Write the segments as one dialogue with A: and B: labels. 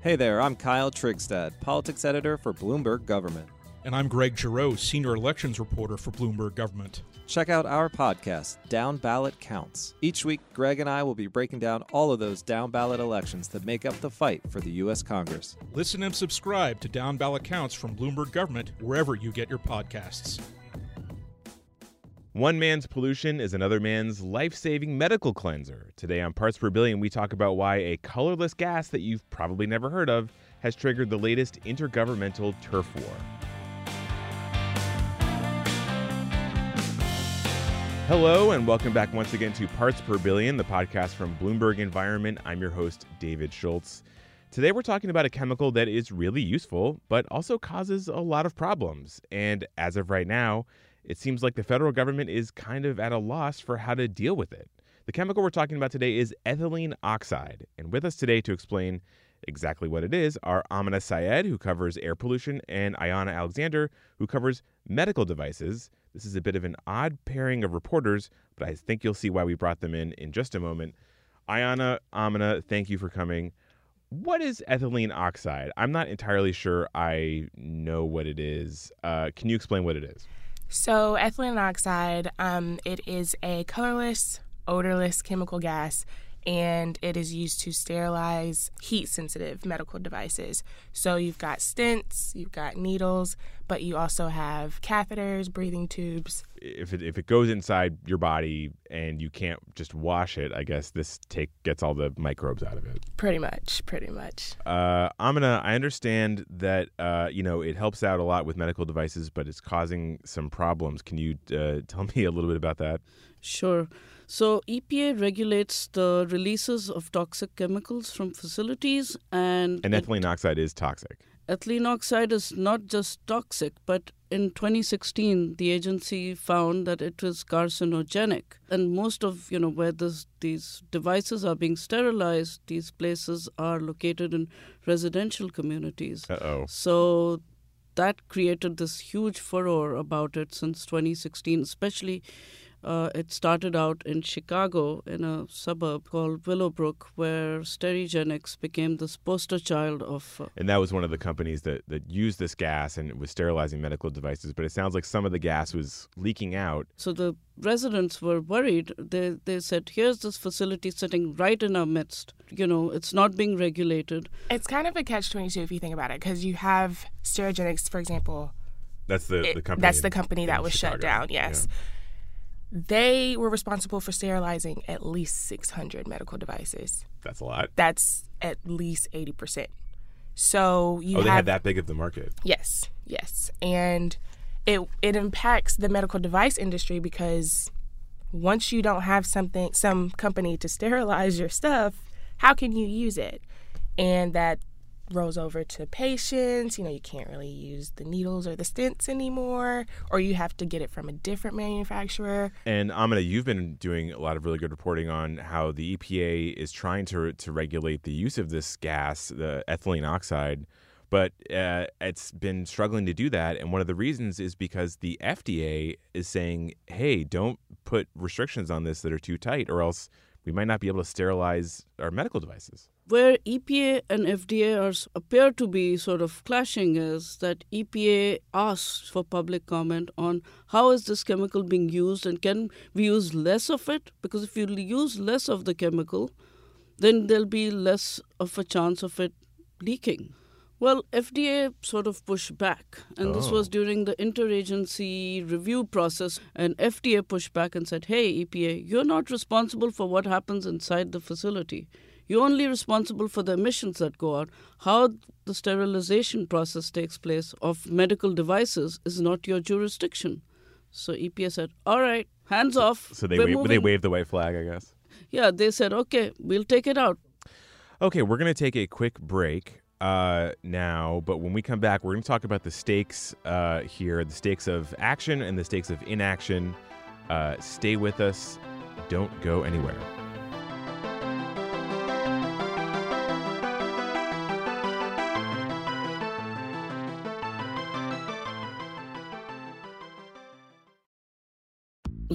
A: Hey there, I'm Kyle Trigstad, politics editor for Bloomberg Government.
B: And I'm Greg Giroux, senior elections reporter for Bloomberg Government.
A: Check out our podcast, Down Ballot Counts. Each week, Greg and I will be breaking down all of those down ballot elections that make up the fight for the U.S. Congress.
B: Listen and subscribe to Down Ballot Counts from Bloomberg Government wherever you get your podcasts.
C: One man's pollution is another man's life saving medical cleanser. Today on Parts Per Billion, we talk about why a colorless gas that you've probably never heard of has triggered the latest intergovernmental turf war. Hello, and welcome back once again to Parts Per Billion, the podcast from Bloomberg Environment. I'm your host, David Schultz. Today, we're talking about a chemical that is really useful, but also causes a lot of problems. And as of right now, it seems like the federal government is kind of at a loss for how to deal with it. The chemical we're talking about today is ethylene oxide. And with us today to explain exactly what it is are Amena Saiyid, who covers air pollution, and Ayana Alexander, who covers medical devices. This is a bit of an odd pairing of reporters, but I think you'll see why we brought them in in just a moment. Ayana, Amena, thank you for coming. What is ethylene oxide? I'm not entirely sure I know what it is. Uh, can you explain what it is?
D: So, ethylene oxide, um, it is a colorless, odorless chemical gas, and it is used to sterilize heat-sensitive medical devices. So, you've got stents, you've got needles, but you also have catheters, breathing tubes.
C: If it, if it goes inside your body and you can't just wash it, I guess this take gets all the microbes out of it.
D: Pretty much, pretty much.
C: Uh, Amena, I understand that uh, you know it helps out a lot with medical devices, but it's causing some problems. Can you uh, tell me a little bit about that?
E: Sure. So EPA regulates the releases of toxic chemicals from facilities, and
C: and ethylene oxide is toxic.
E: Ethylene oxide is not just toxic, but in 2016, the agency found that it was carcinogenic. And most of you know where this, these devices are being sterilized, these places are located in residential communities.
C: Uh-oh.
E: So that created this huge furor about it since 2016, especially uh, it started out in Chicago in a suburb called Willowbrook, where Sterigenics became this poster child of. Uh,
C: and that was one of the companies that, that used this gas and was sterilizing medical devices. But it sounds like some of the gas was leaking out.
E: So the residents were worried. They, they said, here's this facility sitting right in our midst. You know, it's not being regulated.
D: It's kind of a catch 22 if you think about it, because you have Sterigenics, for example.
C: That's the,
D: It-
C: the company.
D: that's the company that
C: in
D: was shut down, yes.
C: Yeah.
D: They were responsible for sterilizing at least 600 medical devices.
C: That's a lot.
D: That's at least 80%. So you
C: oh, they
D: have
C: had that big of the market.
D: Yes, yes. And it it impacts the medical device industry because once you don't have something some company to sterilize your stuff, how can you use it? And that rolls over to patients. You know, you can't really use the needles or the stents anymore, or you have to get it from a different manufacturer.
C: And Amena, you've been doing a lot of really good reporting on how the EPA is trying to to regulate the use of this gas, the ethylene oxide, but uh, it's been struggling to do that. And one of the reasons is because the FDA is saying, "Hey, don't put restrictions on this that are too tight, or else we might not be able to sterilize our medical devices."
E: Where EPA and FDA are, appear to be sort of clashing is that EPA asks for public comment on how is this chemical being used and can we use less of it? Because if you use less of the chemical, then there'll be less of a chance of it leaking. Well, FDA sort of pushed back, and oh. this was oh. during the interagency review process. And FDA pushed back and said, Hey, EPA, you're not responsible for what happens inside the facility. You're only responsible for the emissions that go out. How the sterilization process takes place of medical devices is not your jurisdiction. So EPA said, All right, hands off.
C: So they, wa- they waved the white flag, I guess.
E: Yeah, they said, Okay, we'll take it out.
C: Okay, we're going to take a quick break uh, now, but when we come back, we're going to talk about the stakes uh, here the stakes of action and the stakes of inaction. Uh, stay with us, don't go anywhere.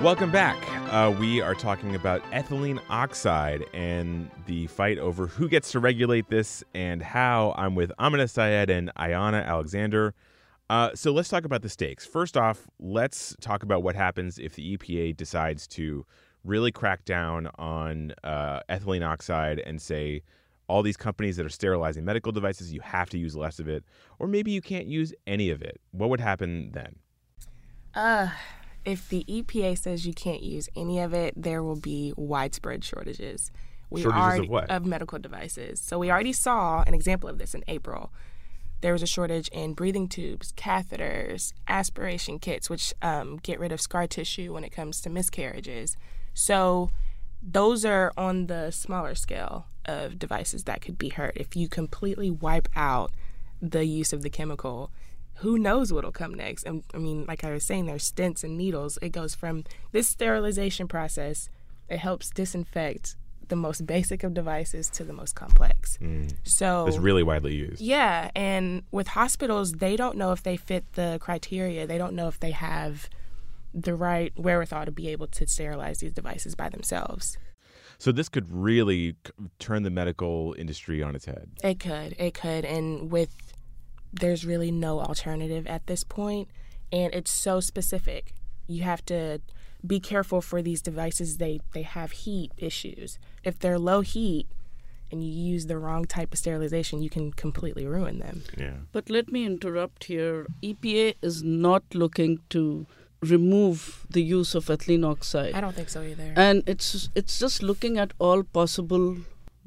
C: Welcome back. Uh, we are talking about ethylene oxide and the fight over who gets to regulate this and how. I'm with Amena Saiyid and Ayana Alexander. Uh, so let's talk about the stakes. First off, let's talk about what happens if the EPA decides to really crack down on uh, ethylene oxide and say, all these companies that are sterilizing medical devices, you have to use less of it, or maybe you can't use any of it. What would happen then?
D: Uh, if the EPA says you can't use any of it, there will be widespread shortages.
C: We shortages
D: already,
C: of what?
D: Of medical devices. So we already saw an example of this in April. There was a shortage in breathing tubes, catheters, aspiration kits, which um, get rid of scar tissue when it comes to miscarriages. So those are on the smaller scale of devices that could be hurt. If you completely wipe out the use of the chemical, who knows what'll come next? And I mean, like I was saying, there's stents and needles. It goes from this sterilization process. It helps disinfect the most basic of devices to the most complex.
C: Mm.
D: So
C: it's really widely used.
D: Yeah, and with hospitals, they don't know if they fit the criteria. They don't know if they have the right wherewithal to be able to sterilize these devices by themselves.
C: So this could really turn the medical industry on its head.
D: It could. It could. And with there's really no alternative at this point and it's so specific. You have to be careful for these devices they they have heat issues. If they're low heat and you use the wrong type of sterilization you can completely ruin them.
C: Yeah.
E: But let me interrupt here. Epa is not looking to remove the use of ethylene oxide.
D: I don't think so either.
E: And it's it's just looking at all possible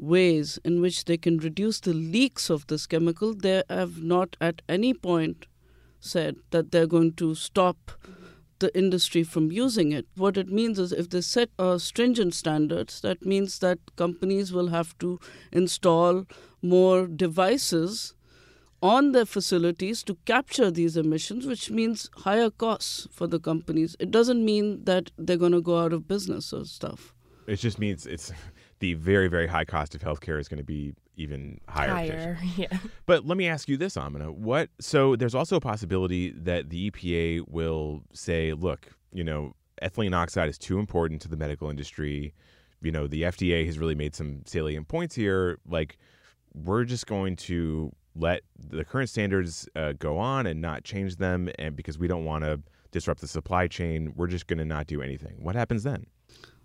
E: ways in which they can reduce the leaks of this chemical. They have not at any point said that they're going to stop the industry from using it. What it means is if they set uh, stringent standards, that means that companies will have to install more devices on their facilities to capture these emissions, which means higher costs for the companies. It doesn't mean that they're going to go out of business or stuff.
C: It just means it's the very, very high cost of healthcare is going to be even higher.
D: Higher, yeah.
C: But let me ask you this, Amena. What? So there's also a possibility that the EPA will say, look, you know, ethylene oxide is too important to the medical industry. You know, the FDA has really made some salient points here. Like, we're just going to let the current standards uh, go on and not change them, and because we don't want to disrupt the supply chain, we're just going to not do anything. What happens then?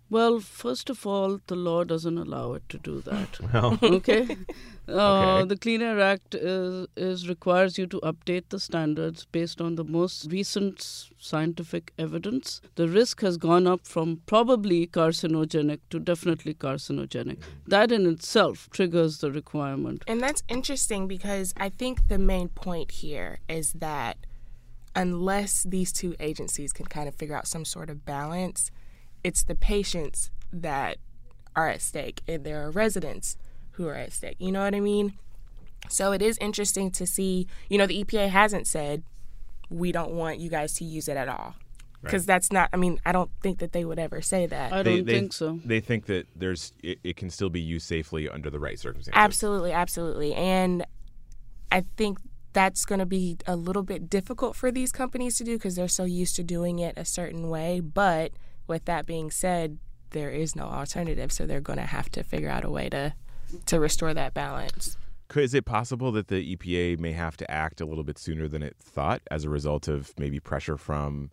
E: Well, first of all, the law doesn't allow it to do that.
C: Well,
E: okay. Uh,
C: Okay.
E: The Clean Air Act is, is requires you to update the standards based on the most recent scientific evidence. The risk has gone up from probably carcinogenic to definitely carcinogenic. That in itself triggers the requirement.
D: And that's interesting because I think the main point here is that unless these two agencies can kind of figure out some sort of balance, it's the patients that are at stake and there are residents who are at stake. You know what I mean? So it is interesting to see, you know, the EPA hasn't said we don't want you guys to use it at all. Because that's not, I mean, I don't think that they would ever say that.
E: I don't
C: they,
E: think so.
C: They think that there's it, it can still be used safely under the right circumstances.
D: Absolutely, absolutely. And I think that's going to be a little bit difficult for these companies to do because they're so used to doing it a certain way. But with that being said, there is no alternative, so they're going to have to figure out a way to to restore that balance.
C: Is it possible that the EPA may have to act a little bit sooner than it thought as a result of maybe pressure from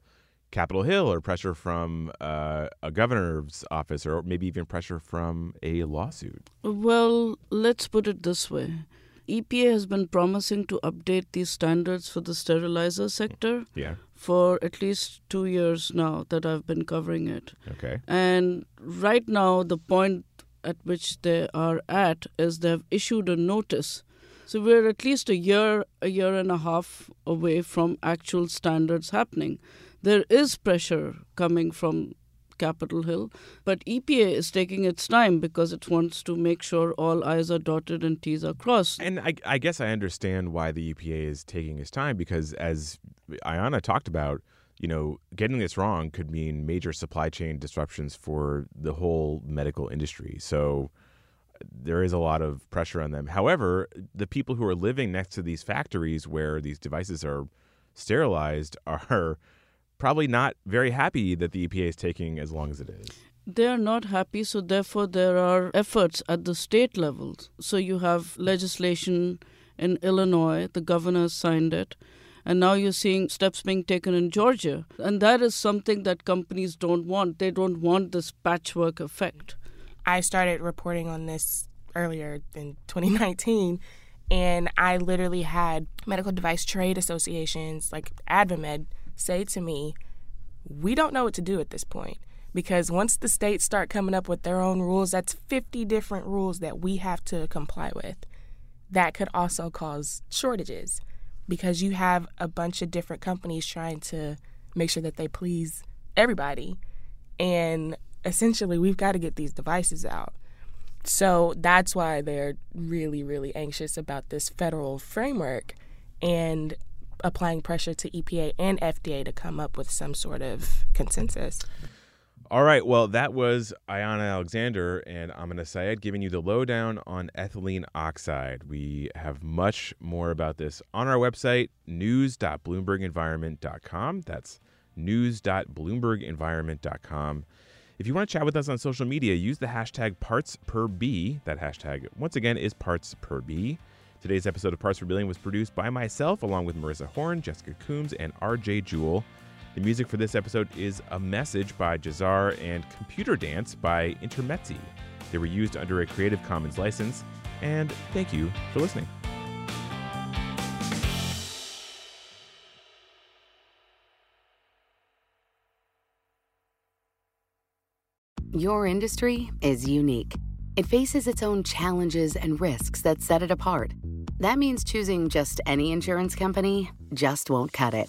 C: Capitol Hill or pressure from uh, a governor's office or maybe even pressure from a lawsuit?
E: Well, let's put it this way. EPA has been promising to update these standards for the sterilizer sector
C: Yeah.
E: For at least two years now that I've been covering it.
C: Okay.
E: And right now, the point at which they are at is they've issued a notice. So we're at least a year, a year and a half away from actual standards happening. There is pressure coming from Capitol Hill, but EPA is taking its time because it wants to make sure all I's are dotted and T's are crossed.
C: And I, I guess I understand why the EPA is taking its time because, as Ayana talked about, you know, getting this wrong could mean major supply chain disruptions for the whole medical industry. So there is a lot of pressure on them. However, the people who are living next to these factories where these devices are sterilized are probably not very happy that the EPA is taking as long as it is.
E: they are not happy, so therefore there are efforts at the state levels. So you have legislation in Illinois, the governor signed it, and now you're seeing steps being taken in Georgia. And that is something that companies don't want. They don't want this patchwork effect.
D: I started reporting on this earlier in 2019, and I literally had medical device trade associations like AdvaMed say to me, "We don't know what to do at this point." Because once the states start coming up with their own rules, that's 50 different rules that we have to comply with. That could also cause shortages because you have a bunch of different companies trying to make sure that they please everybody. And essentially, we've got to get these devices out. So that's why they're really, really anxious about this federal framework and applying pressure to EPA and FDA to come up with some sort of consensus.
C: All right. Well, that was Ayana Alexander and Amena Saiyid giving you the lowdown on ethylene oxide. We have much more about this on our website, news.bloombergenvironment.com. That's news.bloombergenvironment.com. If you want to chat with us on social media, use the hashtag PartsPerB. That hashtag, once again, is PartsPerB. Today's episode of Parts Per Billion was produced by myself, along with Marissa Horn, Jessica Coombs, and RJ Jewell. The music for this episode is A Message by Jahzzar and Computer Dance by Intermezzi. They were used under a Creative Commons license, and thank you for listening.
F: Your industry is unique. It faces its own challenges and risks that set it apart. That means choosing just any insurance company just won't cut it.